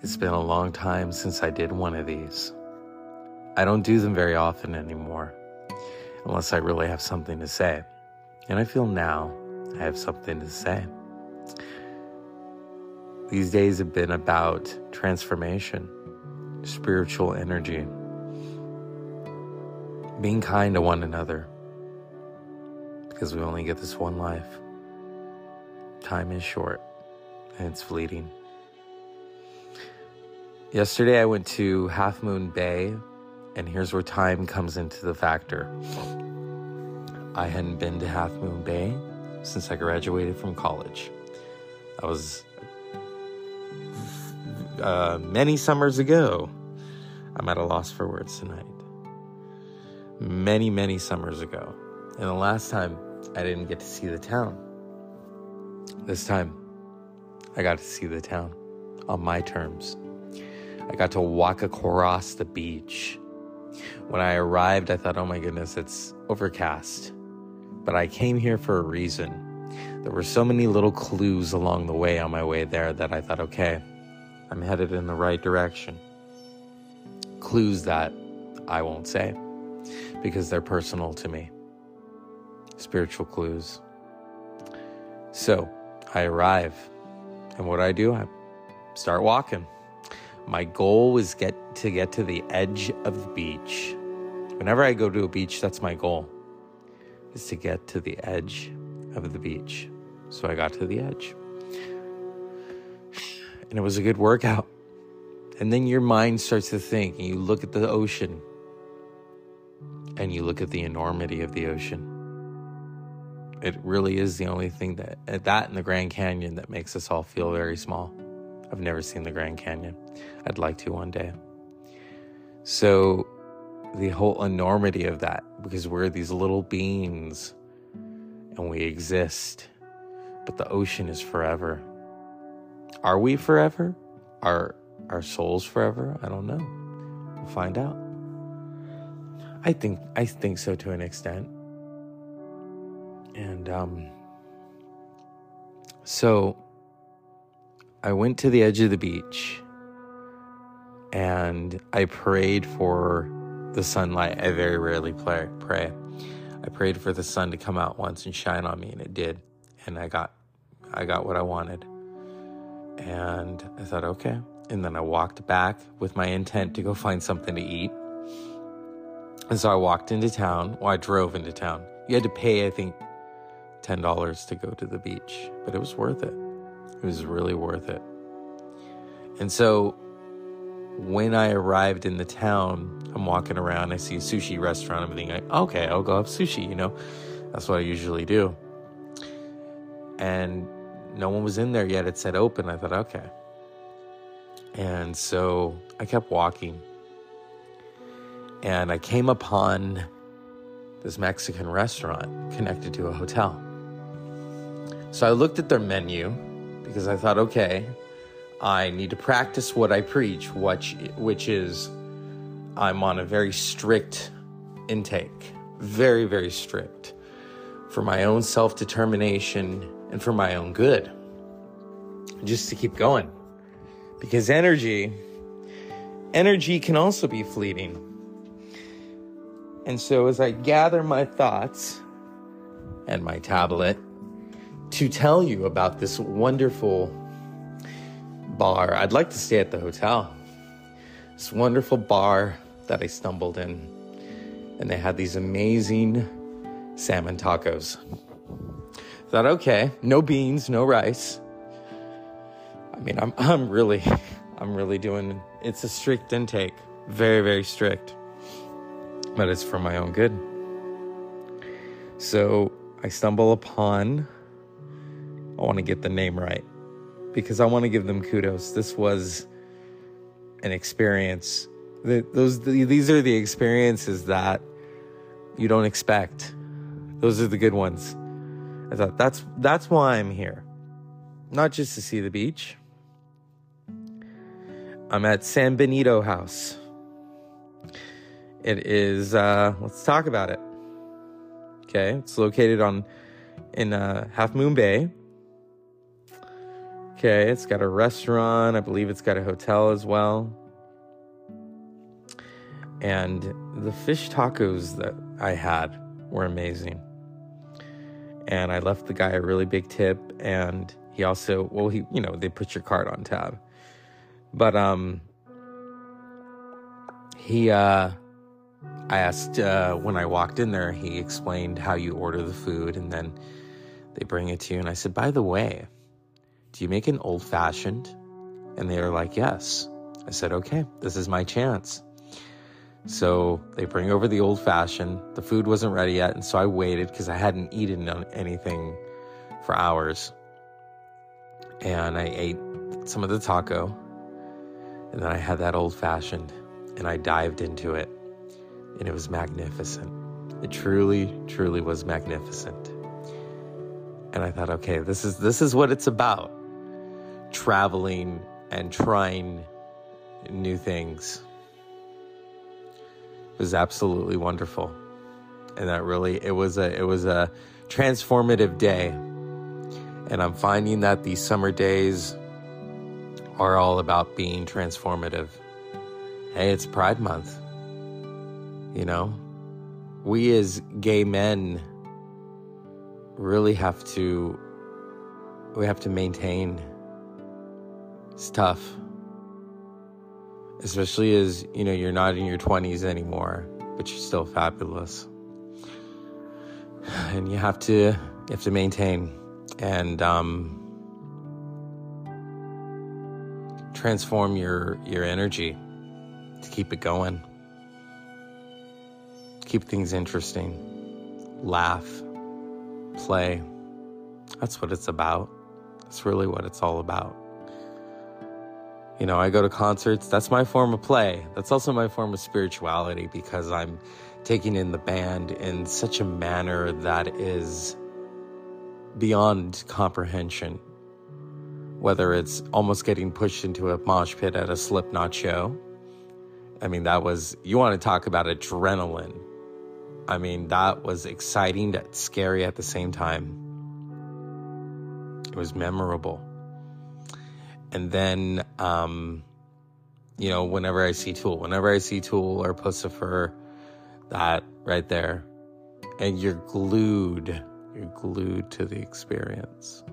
It's been a long time since I did one of these. I don't do them very often anymore, unless I really have something to say. And I feel now I have something to say. These days have been about transformation, spiritual energy, being kind to one another, because we only get this one life. Time is short and it's fleeting. Yesterday I went to Half Moon Bay, and here's where time comes into the factor. I hadn't been to Half Moon Bay since I graduated from college. I was uh, many summers ago. I'm at a loss for words tonight. Many, many summers ago. And the last time I didn't get to see the town. This time I got to see the town on my terms. I got to walk across the beach. When I arrived, I thought, oh my goodness, it's overcast. But I came here for a reason. There were so many little clues along the way on my way there that I thought, okay, I'm headed in the right direction. Clues that I won't say because they're personal to me. Spiritual clues. So I arrive, and what I do, I start walking. My goal was get to get to the edge of the beach. Whenever I go to a beach, that's my goal. Is to get to the edge of the beach. So I got to the edge. And it was a good workout. And then your mind starts to think and you look at the ocean and you look at the enormity of the ocean. It really is the only thing that that and the Grand Canyon that makes us all feel very small. I've never seen the Grand Canyon. I'd like to one day. So, the whole enormity of that, because we're these little beings and we exist, but the ocean is forever. Are we forever? Are our souls forever? I don't know. We'll find out. I think I think so to an extent. And um so I went to the edge of the beach and I prayed for the sunlight. I very rarely pray. I prayed for the sun to come out once and shine on me and it did. And I got I got what I wanted. And I thought, okay. And then I walked back with my intent to go find something to eat. And so I walked into town. Well, I drove into town. You had to pay, I think, $10 to go to the beach, but it was worth it. It was really worth it. And so when I arrived in the town, I'm walking around, I see a sushi restaurant, I'm thinking, okay, I'll go have sushi, you know? That's what I usually do. And no one was in there yet. It said open. I thought, okay. And so I kept walking. And I came upon this Mexican restaurant connected to a hotel. So I looked at their menu because I thought, okay, I need to practice what I preach, which, which is I'm on a very strict intake, very, very strict for my own self determination and for my own good. Just to keep going. Because energy, energy can also be fleeting. And so as I gather my thoughts and my tablet to tell you about this wonderful bar. I'd like to stay at the hotel. This wonderful bar that I stumbled in, and they had these amazing salmon tacos. Thought, okay, no beans, no rice. I mean, I'm I'm really, I'm really doing. It's a strict intake, very very strict, but it's for my own good. So I stumble upon. I want to get the name right because I want to give them kudos. This was an experience. Those these are the experiences that you don't expect. Those are the good ones. I thought that's that's why I'm here. Not just to see the beach. I'm at San Benito House. It is uh let's talk about it. Okay, it's located on in uh, Half Moon Bay. Okay, it's got a restaurant. I believe it's got a hotel as well. And the fish tacos that I had were amazing. And I left the guy a really big tip and he also well he you know, they put your card on tab. But um he uh I asked uh, when I walked in there, he explained how you order the food and then they bring it to you. And I said, By the way, do you make an old fashioned? And they are like, Yes. I said, Okay, this is my chance. So they bring over the old fashioned. The food wasn't ready yet. And so I waited because I hadn't eaten anything for hours. And I ate some of the taco. And then I had that old fashioned and I dived into it and it was magnificent. It truly, truly was magnificent. And I thought, okay, this is this is what it's about. Traveling and trying new things. It was absolutely wonderful. And that really it was a it was a transformative day. And I'm finding that these summer days are all about being transformative. Hey, it's Pride Month. You know, we as gay men really have to we have to maintain stuff especially as you know you're not in your 20s anymore but you're still fabulous. And you have to you have to maintain and um, transform your your energy to keep it going. Keep things interesting, laugh, play. That's what it's about. That's really what it's all about. You know, I go to concerts, that's my form of play. That's also my form of spirituality because I'm taking in the band in such a manner that is beyond comprehension. Whether it's almost getting pushed into a mosh pit at a Slipknot show. I mean, that was, you want to talk about adrenaline. I mean, that was exciting, that scary at the same time. It was memorable. And then, um, you know, whenever I see Tool, whenever I see Tool or Puscifer, that right there, and you're glued, you're glued to the experience.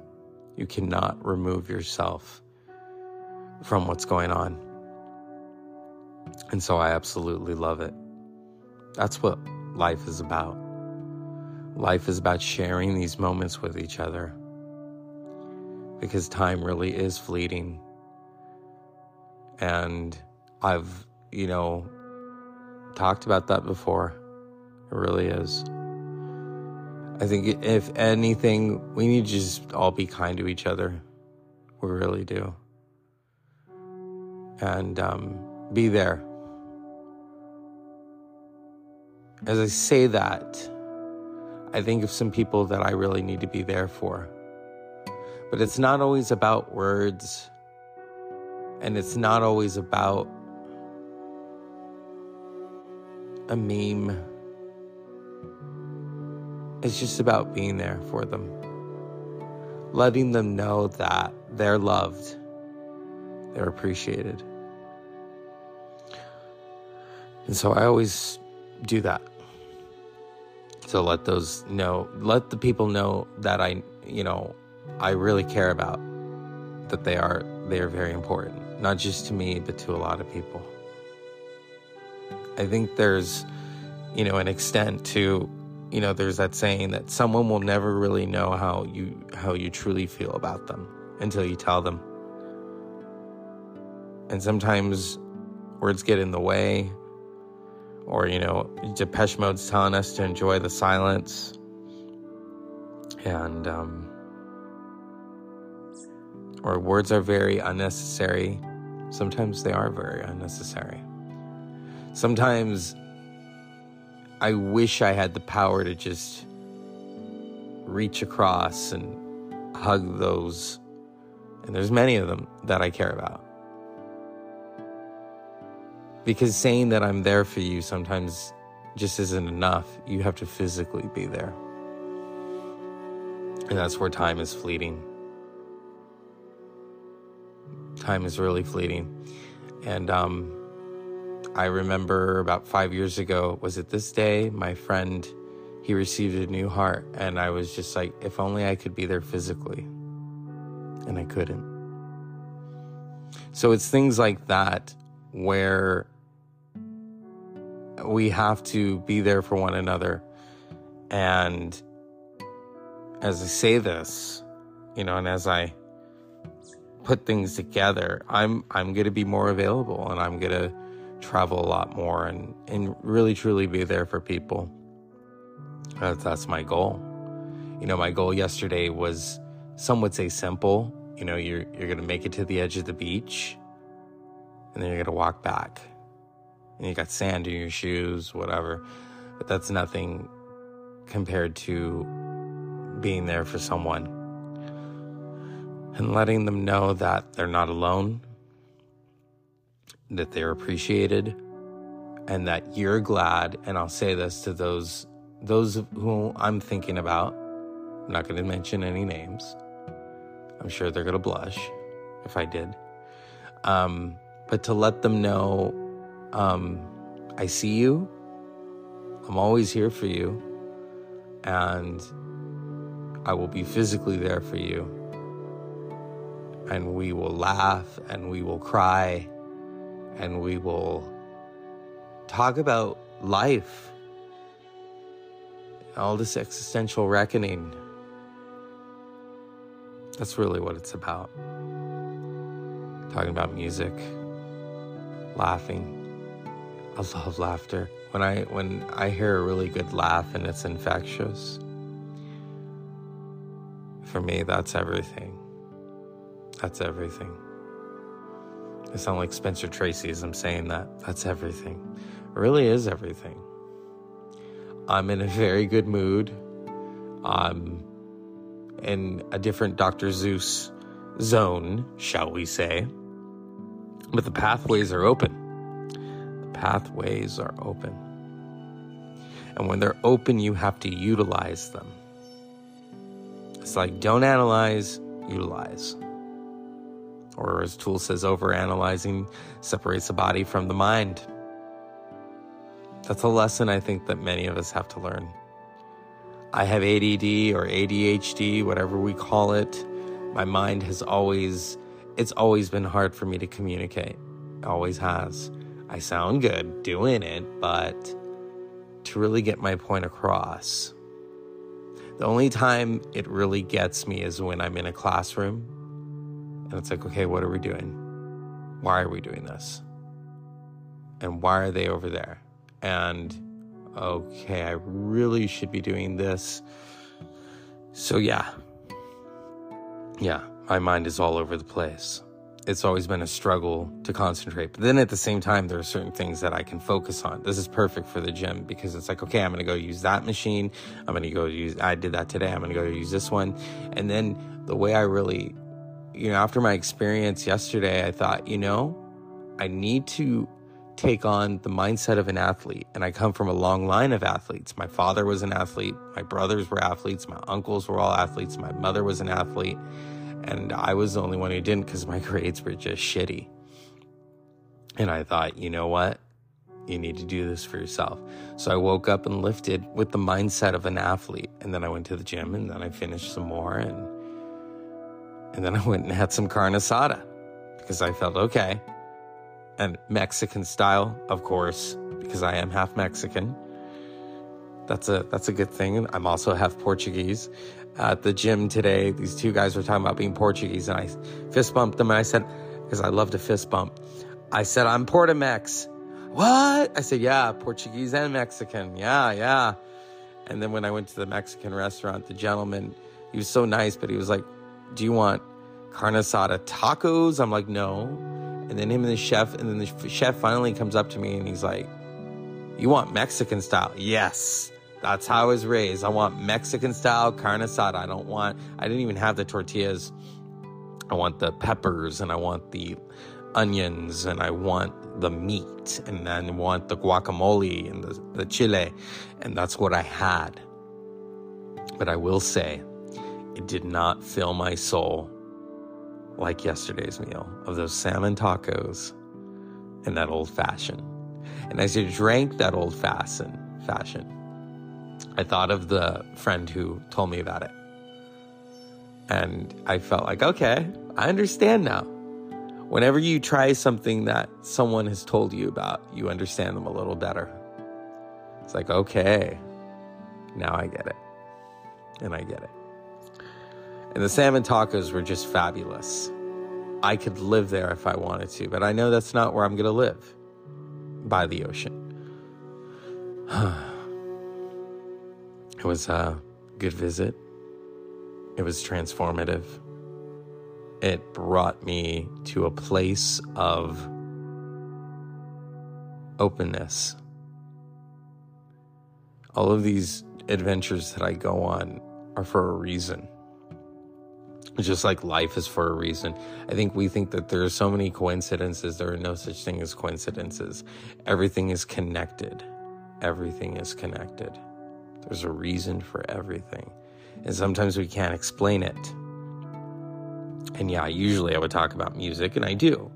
You cannot remove yourself from what's going on. And so I absolutely love it. That's what life is about. Life is about sharing these moments with each other because time really is fleeting. And I've, you know, talked about that before. It really is. I think if anything, we need to just all be kind to each other. We really do. And um, be there as I say that, I think of some people that I really need to be there for. But it's not always about words, and it's not always about a meme. It's just about being there for them, letting them know that they're loved, they're appreciated. And so I always do that. So let those know, let the people know that I, you know, I really care about that they are they are very important, not just to me, but to a lot of people. I think there's, you know, an extent to, you know, there's that saying that someone will never really know how you how you truly feel about them until you tell them. And sometimes words get in the way or you know depeche mode's telling us to enjoy the silence. And um, or words are very unnecessary. Sometimes they are very unnecessary. Sometimes i wish i had the power to just reach across and hug those. And there's many of them that i care about because saying that I'm there for you sometimes just isn't enough. You have to physically be there. And that's where time is fleeting. time is really fleeting. And um, I remember about five years ago, was it this day? My friend, he received a new heart. And I was just like, if only I could be there physically. And I couldn't. So it's things like that where we have to be there for one another. And as I say this, you know, and as I put things together, I'm I'm going to be more available and I'm going to travel a lot more and and really truly be there for people. That's, that's my goal. You know, my goal yesterday was some would say simple. You know, you're you're going to make it to the edge of the beach and then you're going to walk back. And you got sand in your shoes, whatever. But that's nothing compared to being there for someone and letting them know that they're not alone, that they're appreciated, and that you're glad. And I'll say this to those those who I'm thinking about. I'm not going to mention any names. I'm sure they're going to blush if I did. Um, but to let them know, um, I see you. I'm always here for you, and I will be physically there for you and we will laugh and we will cry and we will talk about life, all this existential reckoning. That's really what it's about. Talking about music, laughing. I love laughter. When I when I hear a really good laugh and it's infectious, for me that's everything. That's everything. I sound like Spencer Tracy as I'm saying that. That's everything. It really is everything. I'm in a very good mood. I'm in a different Dr. Zeus zone, shall we say. But the pathways are open. Pathways are open. And when they're open, you have to utilize them. It's like don't analyze, utilize or as Tool says, overanalyzing separates the body from the mind. That's a lesson I think that many of us have to learn. I have ADD or ADHD, whatever we call it. My mind has always, it's always been hard for me to communicate. It always has. I sound good doing it, but to really get my point across, the only time it really gets me is when I'm in a classroom and it's like, okay, what are we doing? Why are we doing this? And why are they over there? And okay, I really should be doing this. So, yeah. Yeah, my mind is all over the place. It's always been a struggle to concentrate. But then at the same time, there are certain things that I can focus on. This is perfect for the gym because it's like, okay, I'm going to go use that machine. I'm going to go use, I did that today. I'm going to go use this one. And then the way I really you know, after my experience yesterday, I thought, you know, I need to take on the mindset of an athlete. And I come from a long line of athletes. My father was an athlete, my brothers were athletes, my uncles were all athletes, my mother was an athlete. And I was the only one who didn't because my grades were just shitty. And I thought, you know what? You need to do this for yourself. So I woke up and lifted with the mindset of an athlete. And then I went to the gym and then I finished some more and and then I went and had some carne asada because I felt okay. And Mexican style, of course, because I am half Mexican. That's a that's a good thing. I'm also half Portuguese. At the gym today, these two guys were talking about being Portuguese, and I fist bumped them. And I said, because I love to fist bump, I said, I'm Portamex. What? I said, yeah, Portuguese and Mexican. Yeah, yeah. And then when I went to the Mexican restaurant, the gentleman, he was so nice, but he was like, do you want carne asada tacos? I'm like, no. And then him and the chef, and then the chef finally comes up to me and he's like, you want Mexican style? Yes. That's how I was raised. I want Mexican style carne asada. I don't want, I didn't even have the tortillas. I want the peppers and I want the onions and I want the meat and then want the guacamole and the, the chile. And that's what I had. But I will say, it did not fill my soul like yesterday's meal of those salmon tacos and that old fashioned. And as you drank that old fashioned fashion, I thought of the friend who told me about it. And I felt like, okay, I understand now. Whenever you try something that someone has told you about, you understand them a little better. It's like, okay, now I get it. And I get it. And the salmon tacos were just fabulous. I could live there if I wanted to, but I know that's not where I'm going to live by the ocean. it was a good visit. It was transformative. It brought me to a place of openness. All of these adventures that I go on are for a reason just like life is for a reason. I think we think that there are so many coincidences. There are no such thing as coincidences. Everything is connected. Everything is connected. There's a reason for everything. And sometimes we can't explain it. And yeah, usually I would talk about music, and I do.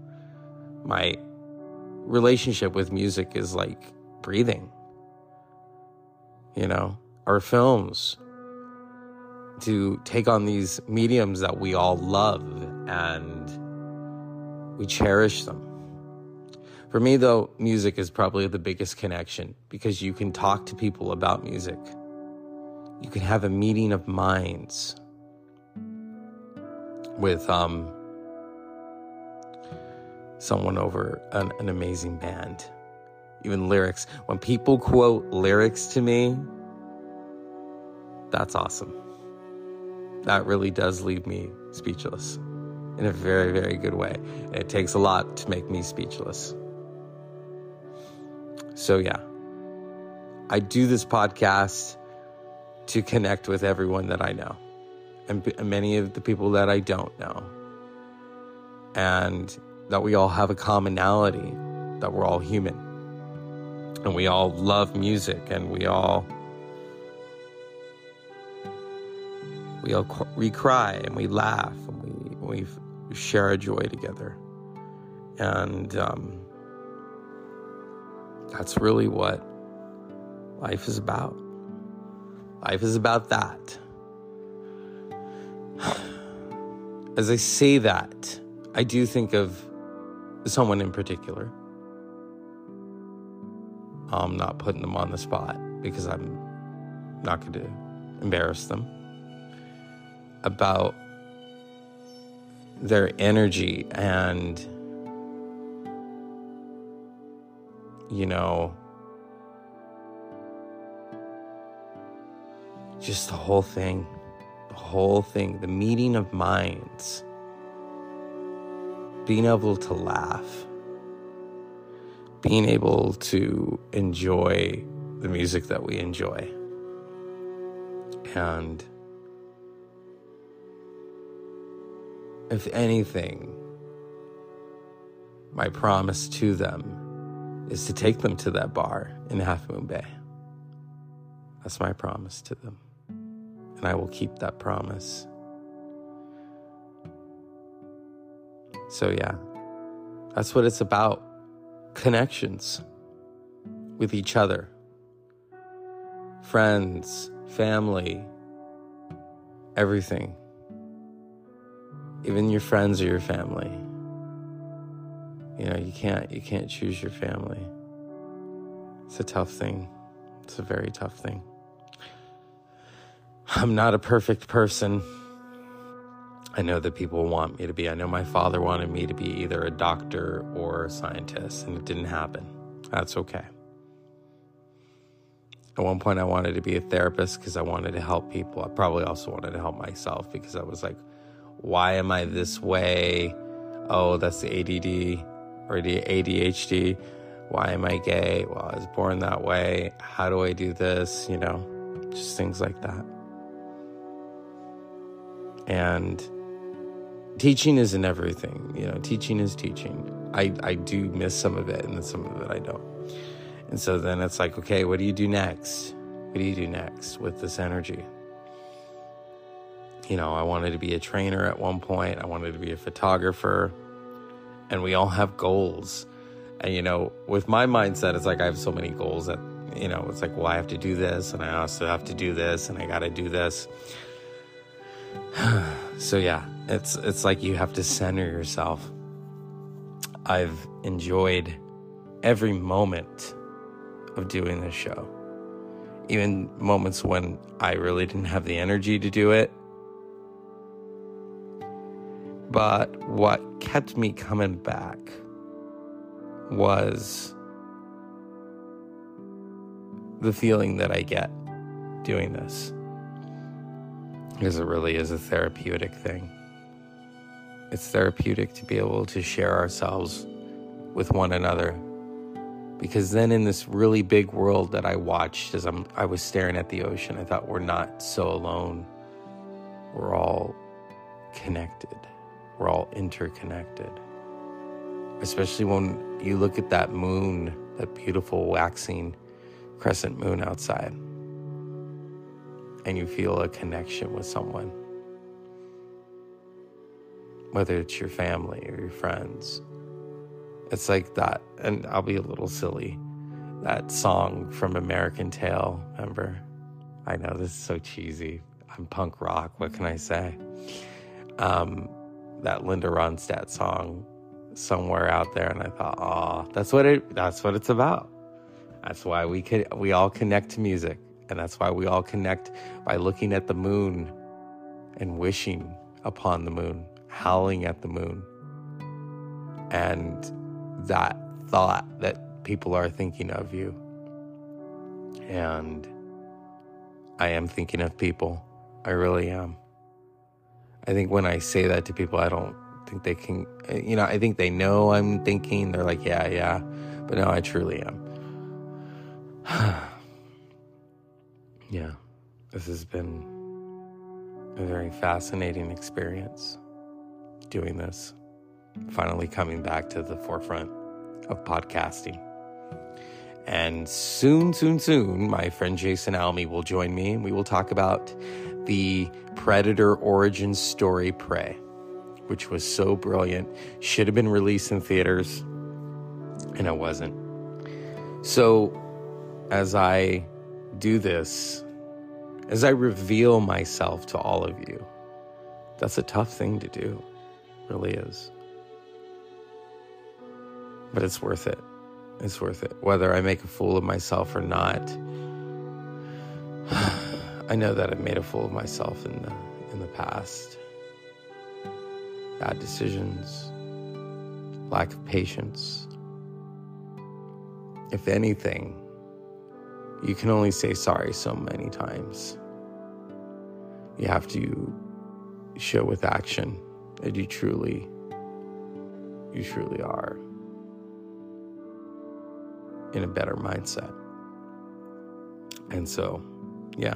My relationship with music is like breathing. You know, our films, to take on these mediums that we all love and we cherish them. For me, though, music is probably the biggest connection because you can talk to people about music. You can have a meeting of minds with um, someone over an, an amazing band. Even lyrics. When people quote lyrics to me, that's awesome that really does leave me speechless in a very, very good way. It takes a lot to make me speechless. So, yeah, I do this podcast to connect with everyone that I know and many of the people that I don't know. And that we all have a commonality, that we're all human. And we all love music and we all we all we cry and we laugh and we we share our joy together, and um, that's really what life is about. Life is about that. As I say that, I do think of someone in particular. I'm not putting them on the spot because I'm not going to embarrass them about their energy and, you know, just the whole thing, the whole thing, the meeting of minds, being able to laugh, being able to enjoy the music that we enjoy. And If anything, my promise to them is to take them to that bar in Half Moon Bay. That's my promise to them. And I will keep that promise. So, yeah, that's what it's about connections with each other, friends, family, everything even your friends or your family. You know, you can't you can't choose your family. It's a tough thing. It's a very tough thing. I'm not a perfect person. I know that people want me to be. I know my father wanted me to be either a doctor or a scientist, and it didn't happen. That's okay. At one point, I wanted to be a therapist because I wanted to help people. I probably also wanted to help myself because I was like, why am I this way? Oh, that's the ADD or the ADHD. Why am I gay? Well, I was born that way. How do I do this? You know, just things like that. And teaching isn't everything. You know, teaching is teaching. I, I do miss some of it and then some of it I don't. And so then it's like, okay, what do you do next? What do you do next with this energy? you know, I wanted to be a trainer at one point, I wanted to be a photographer, and we all have goals. And, you know, with my mindset, it's like I have so many goals that, you know, it's like, well, I have to do this, and I also have to do this, and I got to do this. so, yeah, it's, it's like you have to center yourself. I've enjoyed every moment of doing this show. Even moments when I really didn't have the energy to do it. But what kept me coming back was the feeling that I get doing this. Because it really is a therapeutic thing. It's therapeutic to be able to share ourselves with one another because then in this really big world that I watched as I'm, I was staring at the ocean, I thought we're not so alone. We're all connected. We're all interconnected. Especially when you look at that moon, that beautiful waxing crescent moon outside, and you feel a connection with someone. Whether it's your family or your friends it's like that, and I'll be a little silly. That song from American Tail, remember? I know this is so cheesy. I'm punk rock. What can I say? Um, that Linda Ronstadt song, somewhere out there, and I thought, oh, that's what it. That's what it's about. That's why we could. We all connect to music, and that's why we all connect by looking at the moon and wishing upon the moon, howling at the moon, and that thought that people are thinking of you. And I am thinking of people. I really am. I think when I say that to people, I don't think they can, you know, I think they know I'm thinking. They're like, yeah, yeah. But no, I truly am. yeah, this has been a very fascinating experience doing this finally coming back to the forefront of podcasting. And soon, soon, soon, my friend Jason Almy will join me and we will talk about the Predator origin story Prey, which was so brilliant. Should have been released in theaters, and it wasn't. So, as I do this, as I reveal myself to all of you, that's a tough thing to do, really is but it's worth it. It's worth it. Whether I make a fool of myself or not, I know that I've made a fool of myself in the in the past. Bad decisions, lack of patience. If anything, you can only say sorry so many times. You have to show with action that you truly, you truly are in a better mindset. And so, yeah.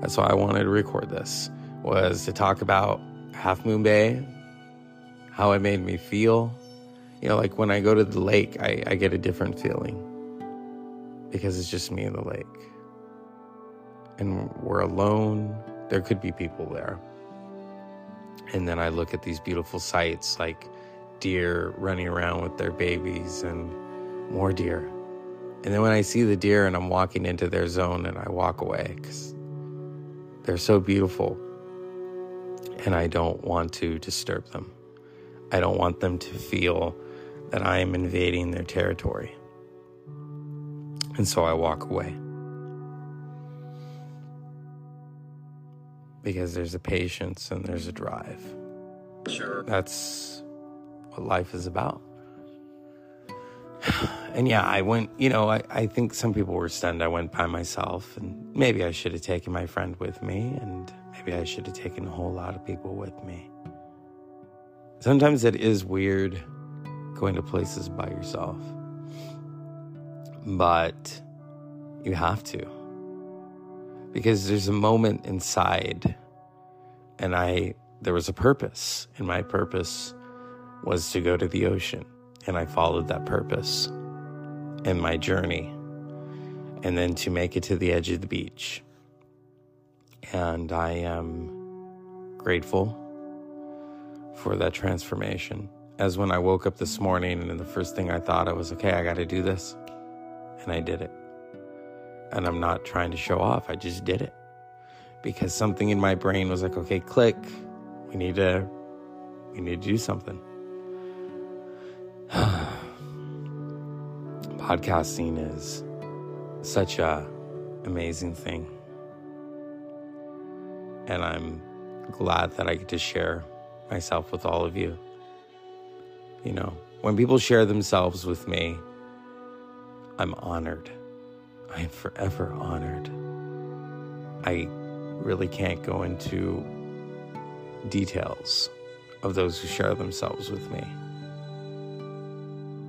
That's why I wanted to record this was to talk about Half Moon Bay, how it made me feel. You know, like when I go to the lake, I, I get a different feeling because it's just me and the lake. And we're alone. There could be people there. And then I look at these beautiful sights like deer running around with their babies and more deer. And then when I see the deer and I'm walking into their zone and I walk away because they're so beautiful and I don't want to disturb them. I don't want them to feel that I am invading their territory. And so I walk away. Because there's a patience and there's a drive. Sure. That's what life is about and yeah, I went, you know, I, I think some people were stunned. I went by myself, and maybe I should have taken my friend with me, and maybe I should have taken a whole lot of people with me. Sometimes it is weird going to places by yourself, but you have to. Because there's a moment inside, and I, there was a purpose, and my purpose was to go to the ocean and I followed that purpose in my journey, and then to make it to the edge of the beach. And I am grateful for that transformation. As when I woke up this morning and the first thing I thought I was, okay, I got to do this. And I did it. And I'm not trying to show off, I just did it. Because something in my brain was like, okay, click. We need to we need to do something. Podcasting is such a amazing thing. And I'm glad that I get to share myself with all of you. You know, when people share themselves with me, I'm honored. I am forever honored. I really can't go into details of those who share themselves with me.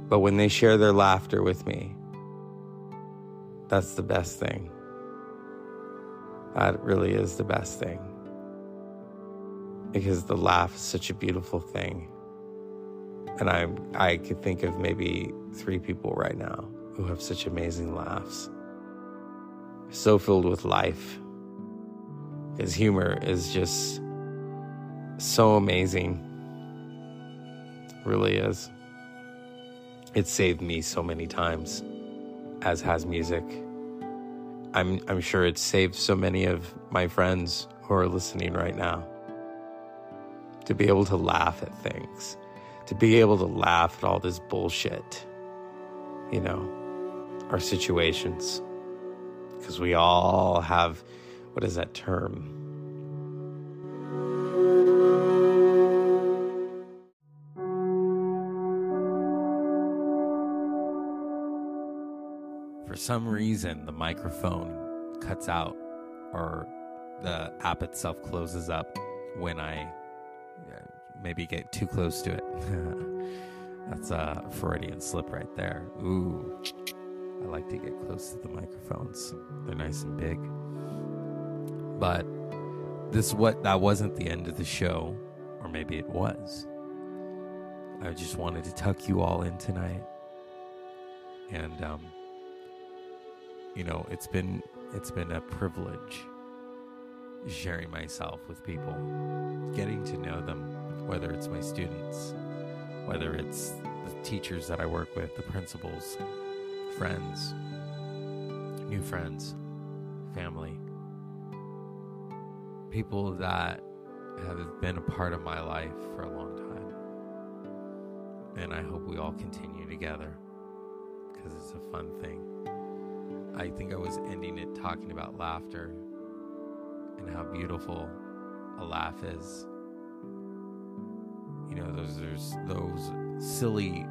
But when they share their laughter with me, that's the best thing. That really is the best thing. Because the laugh is such a beautiful thing. And I I could think of maybe three people right now who have such amazing laughs. So filled with life. His humor is just so amazing. Really is. It saved me so many times, as has music. I'm I'm sure it saved so many of my friends who are listening right now. To be able to laugh at things, to be able to laugh at all this bullshit, you know, our situations. Because we all have, what is that term? for some reason the microphone cuts out or the app itself closes up when I maybe get too close to it. That's a Freudian slip right there. Ooh, I like to get close to the microphones. They're nice and big. But this what that wasn't the end of the show, or maybe it was. I just wanted to tuck you all in tonight, and um, you know, it's been it's been a privilege sharing myself with people, getting to know them, whether it's my students, whether it's the teachers that I work with, the principals, friends, new friends, family, people that have been a part of my life for a long time. And I hope we all continue together because it's a fun thing. I think I was ending it talking about laughter and how beautiful a laugh is. You know, those there's those silly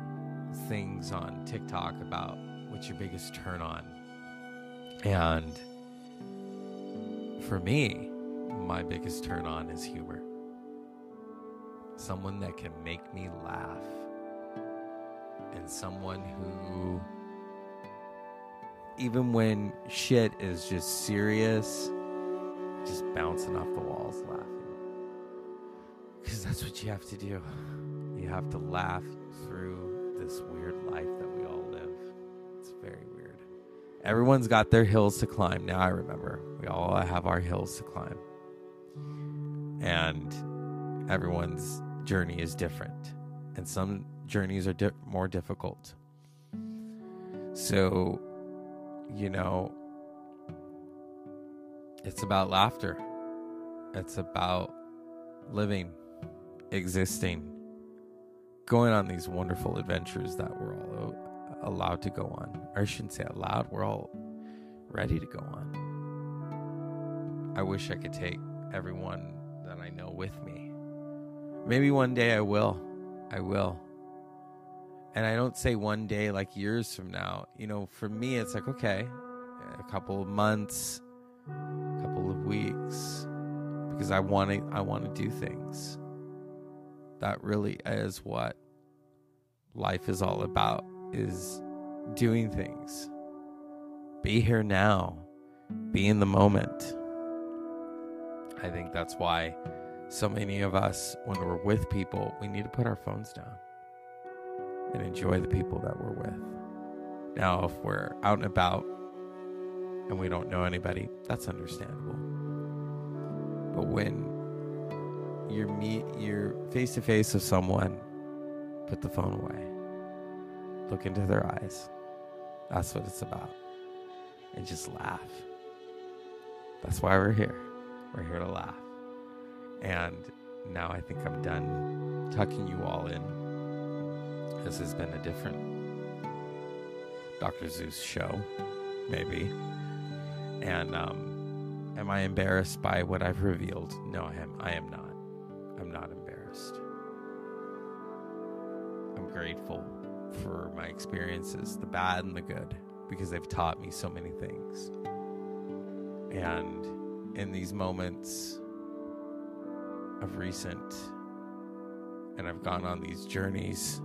things on TikTok about what's your biggest turn on. And for me, my biggest turn on is humor. Someone that can make me laugh. And someone who even when shit is just serious, just bouncing off the walls laughing. Because that's what you have to do. You have to laugh through this weird life that very weird. Everyone's got their hills to climb. Now I remember. We all have our hills to climb. And everyone's journey is different. And some journeys are di- more difficult. So you know, it's about laughter. It's about living, existing, going on these wonderful adventures that we're all allowed to go on. Or I shouldn't say allowed, we're all ready to go on. I wish I could take everyone that I know with me. Maybe one day I will. I will. And I don't say one day like years from now. You know, for me, it's like, okay, a couple of months, a couple of weeks, because I want to, I want to do things. That really is what life is all about, is doing things. Be here now. Be in the moment. I think that's why so many of us, when we're with people, we need to put our phones down and enjoy the people that we're with. Now, if we're out and about and we don't know anybody, that's understandable. But when you're meet you're face to face with someone, put the phone away. Look into their eyes. That's what it's about. And just laugh. That's why we're here. We're here to laugh. And now I think I'm done tucking you all in. This has been a different Dr. Zeus show, maybe. And um, am I embarrassed by what I've revealed? No, I am. I am not. I'm not embarrassed. I'm grateful for my experiences, the bad and the good, because they've taught me so many things. And in these moments of recent, and I've gone on these journeys,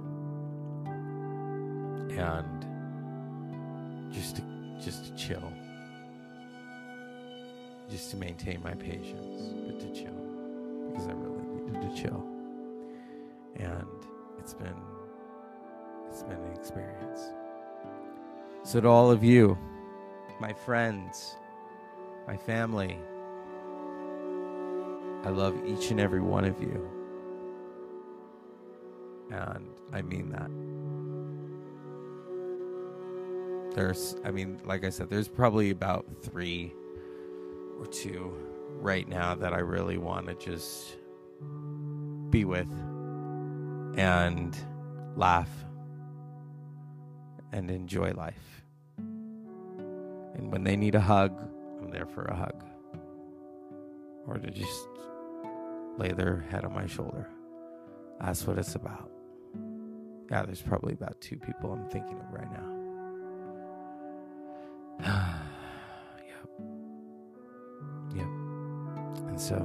and just to, just to chill, just to maintain my patience, but to chill, because I really needed to chill, and it's been it's been an experience. So, to all of you, my friends, my family, I love each and every one of you. And I mean that. There's, I mean, like I said, there's probably about three or two right now that I really want to just be with and laugh and enjoy life. And when they need a hug, I'm there for a hug. Or to just lay their head on my shoulder. That's what it's about. Yeah, there's probably about two people I'm thinking of right now. yep. Yep. And so,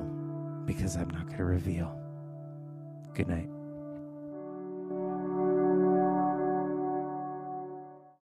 because I'm not going to reveal, good night.